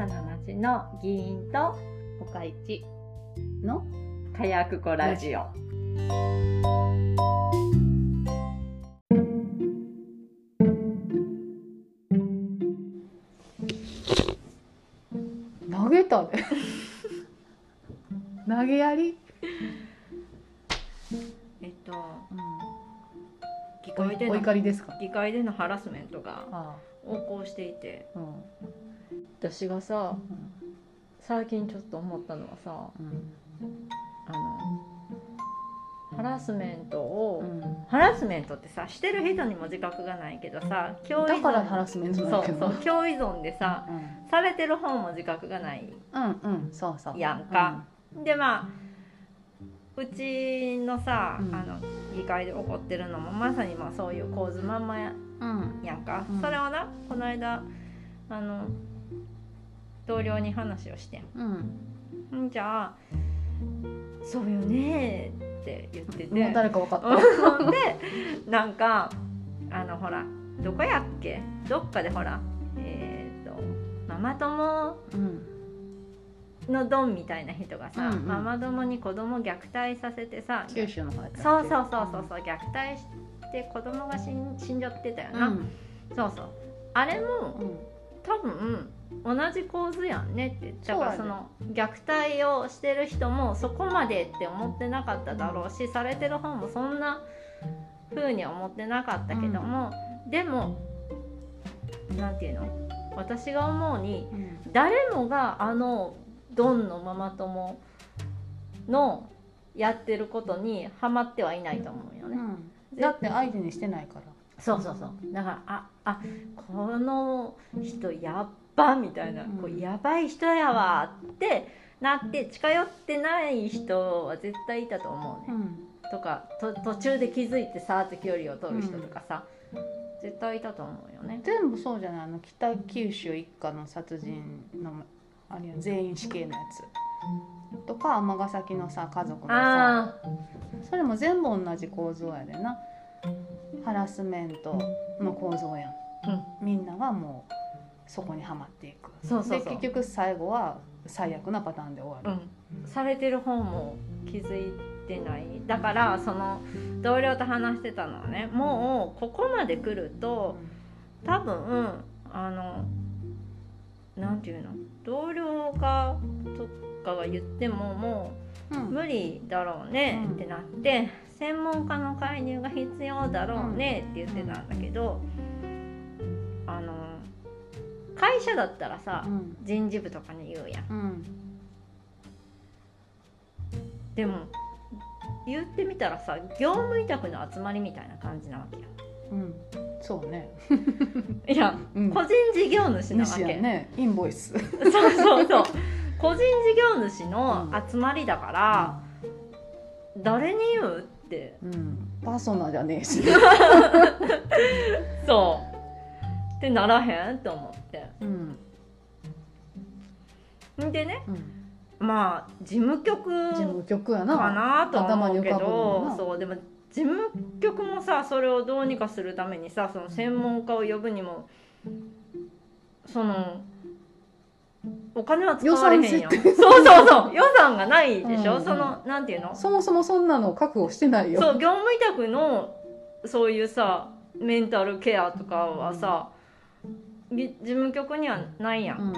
さな町の議員と岡市の火薬庫ラジオ。投げたで 投げやり、えっとうん、議おお会での怒りですか？議会でのハラスメントがあ横行していてあ、うん私がさ最近ちょっと思ったのはさうんあのハラスメントを、うんハラスメントってさしてる人にも自覚がないけどさ共依だ存からハラスメントなんそうだけどそう共依存でさうん。されてる方も自覚がない。うんうんそうそう。やんか。でまあうちのさ、うん。あの議会で起こってるのもまさにまあそういう構図まんまやうん。やんか、うん。それをなこの間あの同僚に話をして。うん。んじゃあ「そうよね」って言ってて。誰か分かった。でなんかあのほらどこやっけ？どっかでほらえっ、とママ友うん。のドンみたいな人がさ、うんうん。ママ友に子供虐待させてさ九州の方そうそうそうそうそう虐待して子供が死ん死んじゃってたよな、うん。そうそう。あれもうん。多分同じ構図やんねってだからその虐待をしてる人もそこまでって思ってなかっただろうしされてる方もそんな風には思ってなかったけども、でもなんていうの？私が思うにうん。誰もがあのドンのママ友のやってることにハマってはいないと思うよね。うん。だって相手にしてないから。そうそうそう。だからああこの人やっばみたいな、うん。こうやばい人やわってなって近寄ってない人は絶対いたと思うね、ん。とかと途中で気づいてさーって距離を取る人とかさ、絶対いたと思うよね。全部そうじゃない？あの北九州一家の殺人のあれや全員死刑のやつ。とか尼崎のさ家族のさ。あそれも全部同じ構造やでな。ハラスメントの構造やん。あ、うん、みんながもうそこにはまっていく。そうそうそう。で結局最後は最悪なパターンで終わる、うん、されてる方も気づいてない。だからその同僚と話してたのはねもうここまで来ると多分あのなんていうの？同僚がとかが言ってももううん。無理だろうねうん。ってなって専門家の介入が必要だろうねって言ってたんだけど会社だったらさうん。人事部とかに言うやん。うん。でも言ってみたらさ業務委託の集まりみたいな感じなわけようん。そうね、いやうん、個人事業主なわけ、ね。インボイス。そうそうそう。個人事業主の集まりだから、誰に言うって。うん。パーソナじゃねえし。そう。ってならへん？って思うん。んでねうん。まあ事務局事務局やな。かなとは思うけどそうでも事務局もさそれをどうにかするためにさその専門家を呼ぶにもそのお金は使われへんやんそうそうそう。予算がないでしょ、うんうんそのなんていうの？そもそもそんなの確保してないよ。そう業務委託のそういうさメンタルケアとかはさ、ぎ事務局にはないやん、うん。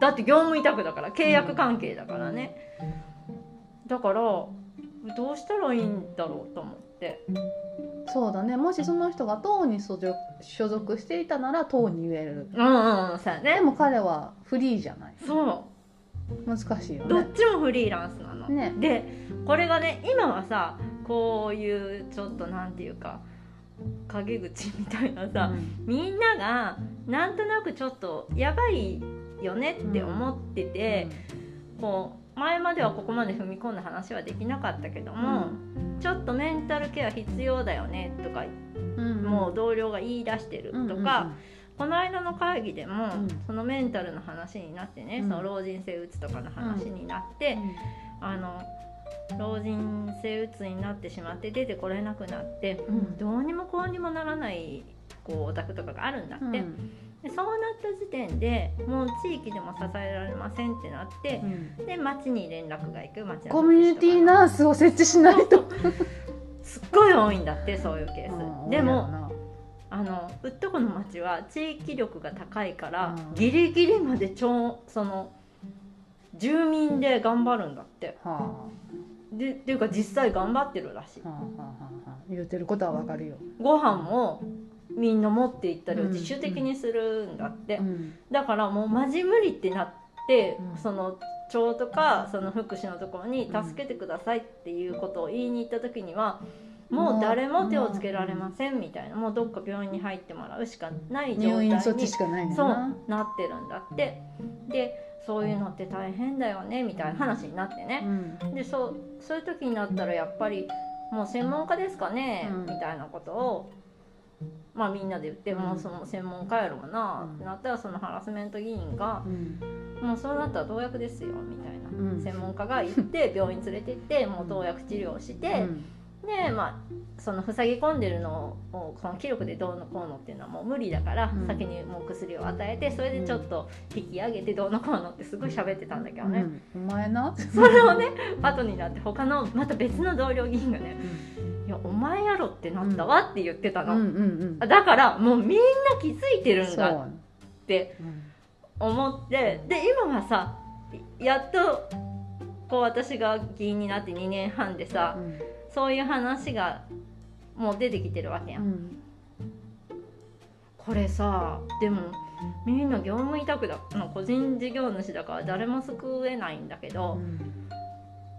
だって業務委託だから契約関係だからね、だからどうしたらいいんだろうと思って。そうだね。もしその人が党に所属所属していたなら党に言える。うんうんうんそうやね。でも彼はフリーじゃない。そ難しいようどっねちもフリーランスなの、ね。でこれがね今はさこういうちょっとなんていうか陰口みたいなさ、みんながなんとなくちょっとやばいよねって思ってて、こう前まではここまで踏み込んだ話はできなかったけども、ちょっとメンタルケア必要だよねとか、うんもう同僚が言い出してるとか、うこの間の会議でも、うん。そのメンタルの話になってね、うん。その老人性うつとかの話になって、んうん。あの老人性うつになってしまって出てこれなくなって、うん。どうにもこうにもならないこうお宅とかがあるんだって。うん。でそうなった時点でもう地域でも支えられませんってなってうん。で町に連絡が行く町のコミュニティナースを設置しないと。すっごい多いんだってそういうケース、うんでもあのウッド湖の町は地域力が高いから、うん。ギリギリまで超その住民で頑張るんだって。はでっていうか実際頑張ってるらしい。あはあはあはあ。言ってることはわかるよ、ご飯もみんな持って行ったりをうん自主的にするんだって、うん。だからもうマジ無理ってなって、うん。その町とかその福祉のところに助けてくださいっていうことを言いに行った時には、もう誰も手をつけられませんみたいな。もうどっか病院に入ってもらうしかない状態にそうななってるんだって。でそういうのって大変だよねみたいな話になってうね、ん。でそうそういう時になったらやっぱりもう専門家ですかね、うん。みたいなことをまあみんなで言って、うん。もうその専門家やろうなうん。ってなったらそのハラスメント議員がうん「もうそうなったら投薬ですよ」みたいな、うん。専門家が行って病院連れて行ってもう投薬治療して、うんでまあその塞ぎ込んでるのをこの気力でどうのこうのっていうのはもう無理だから、うん。先にもう薬を与えてそれでちょっと引き上げてどうのこうのってすごい喋ってたんだけどね、うん、お前な？それをね後になって他のまた別の同僚議員がね「いやお前やろってなったわ」って言ってたの、うんうんうん。だからもうみんな気づいてるんだってうん思ってで今はさやっとこう私が議員になって2年半でさうんそういう話がもう出てきてるわけやん。うん。これさでもみんな業務委託だの個人事業主だから誰も救えないんだけど、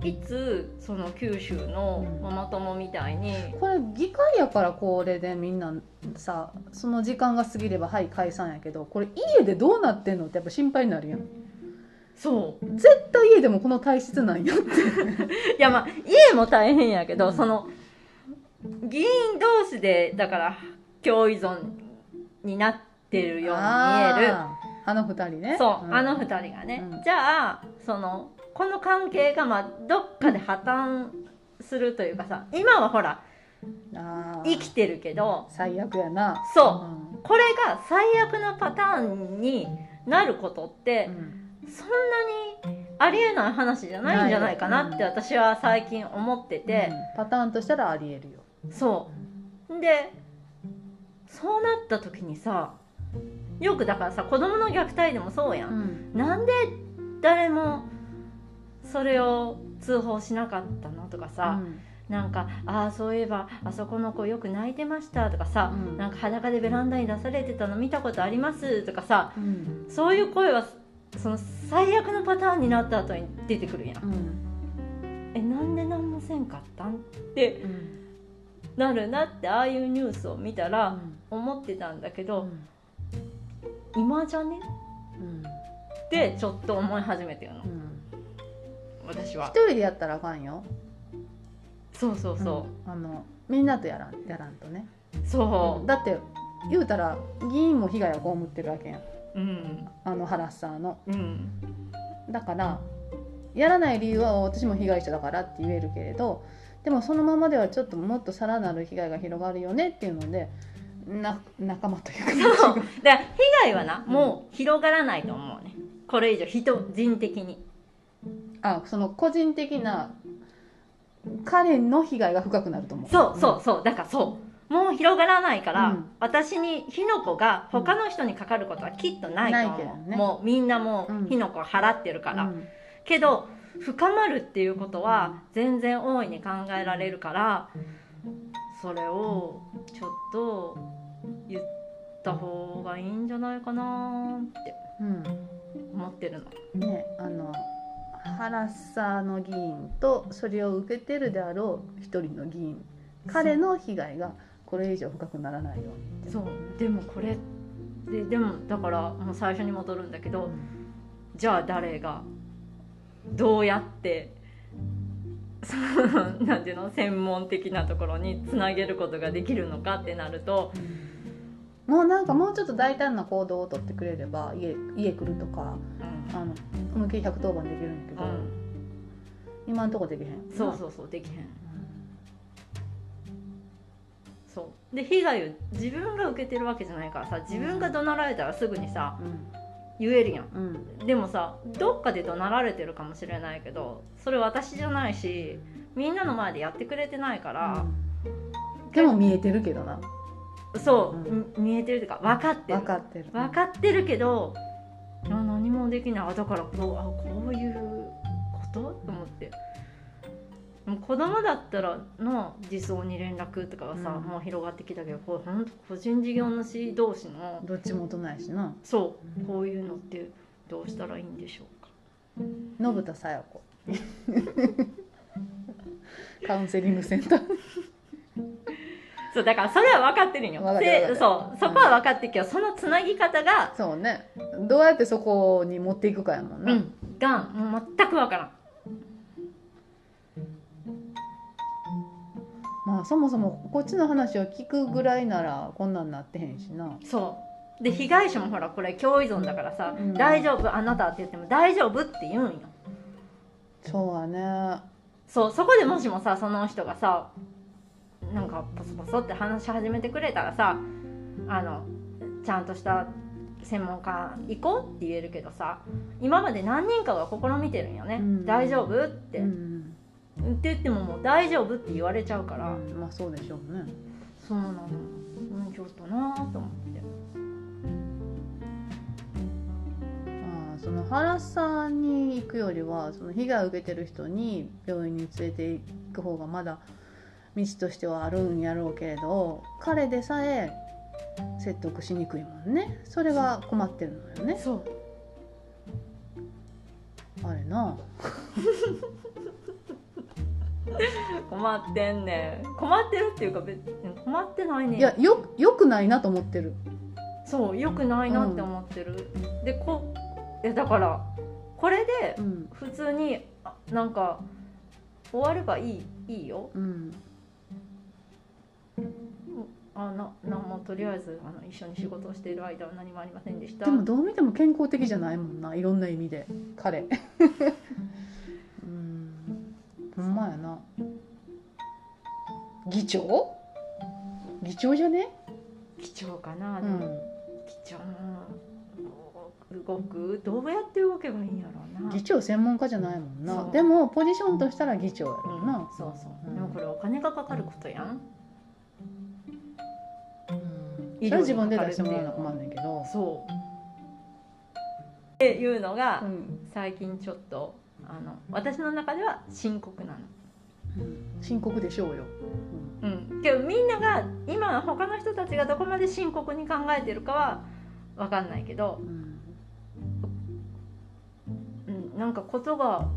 いつその九州のママ友みたいに、これ議会やからこれでみんなさその時間が過ぎればはい解散やけどこれ家でどうなってんのってやっぱ心配になるやんそう。絶対家でもこの体質なんやって。いやまあ家も大変やけど、うん。その議員同士でだから共依存になってるように見える。あの二人ね。そう、ん。あの二人がね、うん。じゃあそのこの関係がまあどっかで破綻するというかさ今はほら生きてるけど最悪やな。そう。これが最悪のパターンになることってう、んそんなにありえない話じゃないんじゃないかなって私は最近思ってて、うん。パターンとしたらありえるよ。そう。でそうなった時にさよくだからさ子供の虐待でもそうやん、ん。なんで誰もそれを通報しなかったのとかさ、なんか「ああそういえばあそこの子よく泣いてました」とかさ、うん。なんか裸でベランダに出されてたの見たことありますとかさうん。そういう声はその最悪のパターンになった後に出てくるやん。うん。えなんで何もせんかったん？ってうん。なるなってああいうニュースを見たら思ってたんだけど、今じゃね？うん。ってちょっと思い始めてるのうん。私は。一人でやったらあかんよ。そうそうそう。ん。あのみんなとやらんやらんとね。う、そだって言うたら議員も被害を被ってるわけやんううん。あのハラッサーの。うん。だからやらない理由は私も被害者だからって言えるけれどでもそのままではちょっともっとさらなる被害が広がるよねっていうのでな仲間というか。そう。で被害はなもう広がらないと思うね。これ以上人人的に。あその個人的な彼の被害が深くなると思う。そうそうそう。だからそうもう広がらないから、うん。私に火の粉が他の人にかかることはきっとないと思う、ね。もうみんなもう火の粉払ってるから、うん。けど深まるっていうことは全然大いに考えられるからそれをちょっと言った方がいいんじゃないかなってうん。思ってるの。ねあのハラッサーの議員とそれを受けてるであろう一人の議員彼の被害がこれ以上深くならないように。そう。でもこれででもだからもう最初に戻るんだけどじゃあ誰がどうやってその なんていうの？専門的なところにつなげることができるのかってなるともうなんかもうちょっと大胆な行動を取ってくれれば家家来るとかうん、あの思いっきり110番できるんだけど、うん、今んとこできへん。そうそうそうできへんそう。で被害を自分が受けてるわけじゃないからさ自分が怒鳴られたらすぐにさ言えるやん。うん。でもさどっかで怒鳴られてるかもしれないけどそれ私じゃないしみんなの前でやってくれてないから、でも見えてるけどな。そう、見えてるというか分かってる。分かってる。分かってるけど何もできない。あだからこうあこういう子供だったらの児相に連絡とかはさ、うん。もう広がってきたけどこう本当個人事業主同士のどっちも大人やしな。そうこういうのってどうしたらいいんでしょうか。信田さや子。カウンセリングセンター。そうだからそれは分かってるんよ。るそうそこは分かってるけどそのつなぎ方がそうね。どうやってそこに持っていくかやもんな、うん。がもう全く分からんまあそもそもこっちの話を聞くぐらいならこんなんなってへんしな。そう。で被害者もほらこれ共依存だからさ「うん。大丈夫あなた」って言っても「大丈夫」って言うんよ。そうはね。そうそこでもしもさその人がさなんかポソポソって話し始めてくれたらさあのちゃんとした専門家行こうって言えるけどさ今まで何人かが試みてるんよね「うん。大丈夫?」って、うんって言ってももう「大丈夫?」って言われちゃうから、うんまあそうでしょうね。そうなの。うんちょっとなぁと思って。まあその原さんに行くよりはその被害を受けてる人に病院に連れて行く方がまだ道としてはあるんやろうけれど彼でさえ説得しにくいもんね。それが困ってるのよね。そう。あれな 困ってんねん。困ってるっていうか別に困ってないねん。いやよよくないなと思ってる。そうよくないなって思ってる、でこいやだからこれでうん。普通にあなんか終わればいいいいよ。うん。あななんもとりあえずあの一緒に仕事をしている間は何もありませんでした。でもどう見ても健康的じゃないもんな。いろんな意味で。彼。う んほんまやな。議長？議長じゃね？貴重かな、うん。貴重動く。どうやって動けばいいんやろうな。議長専門家じゃないもんな。でもポジションとしたら議長やろうな、うん。そうそう、うん。でもこれお金がかかることやん。うん。それは自分で出してもらうのは困んねんけど、そう。っていうのが、うん。最近ちょっと私の中では深刻なの。深刻でしょうよ、うん、けどみんなが今他の人たちがどこまで深刻に考えてるかは分かんないけどう、ん。うん、なんかことが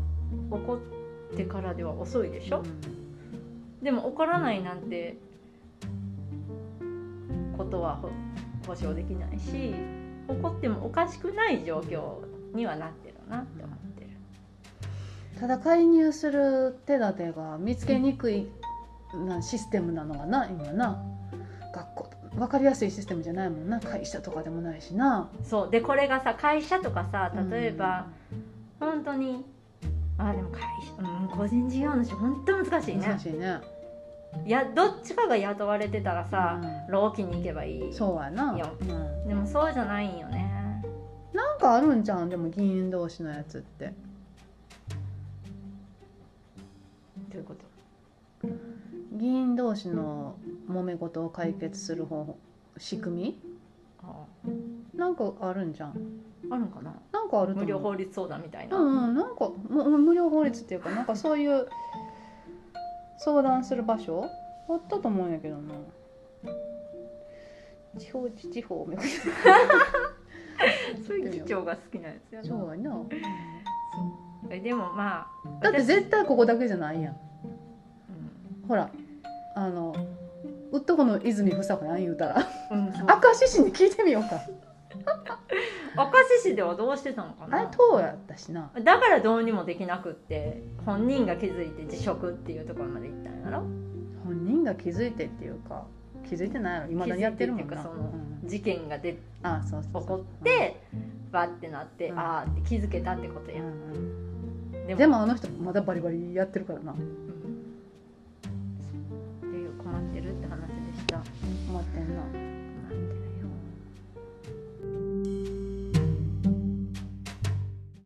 起こってからでは遅いでしょ、でも起こらないなんてことはほ保証できないし起こってもおかしくない状況にはなってるなって思ってる。ただ介入する手立てが見つけにくいなシステムなのがな今な。学校分かりやすいシステムじゃないもんな。会社とかでもないしな。そう。でこれがさ会社とかさ例えば、本当にあでも会社、うん、個人事業主本当難しいね。難しいね。いやどっちかが雇われてたらさ、う労基に行けばいい。そうやな、うん。でもそうじゃないんよね。なんかあるんじゃん？でも議員同士のやつってということ？議員同士の揉め事を解決する方法仕組み？あなんかあるんじゃん。あるんかな？なんかあると思う。無料法律相談みたいな、うんうん。なんかむ無料法律っていうかなんかそういう相談する場所？あったと思うんやけどな。地方自治法をめぐって。そういう議長が好きなやつやな。そうやなえでもまあだって私絶対ここだけじゃないやん。うん。ほらあのうっとこの泉房子やん言うたら。うん、明石市に聞いてみようか。明石市ではどうしてたのかあれな党やったしな。だからどうにもできなくって本人が気づいて辞職っていうところまで行ったんやろ？本人が気づいてっていうか気づいてないやろ。今だにやってるもんな。そのうん。事件がで起あそうそうそう。こってバッてなって、うん。ああって気づけたってことや、うんうんででもあの人まだバリバリやってるからな。うんっていう困ってるって話でした。ゃ困ってんな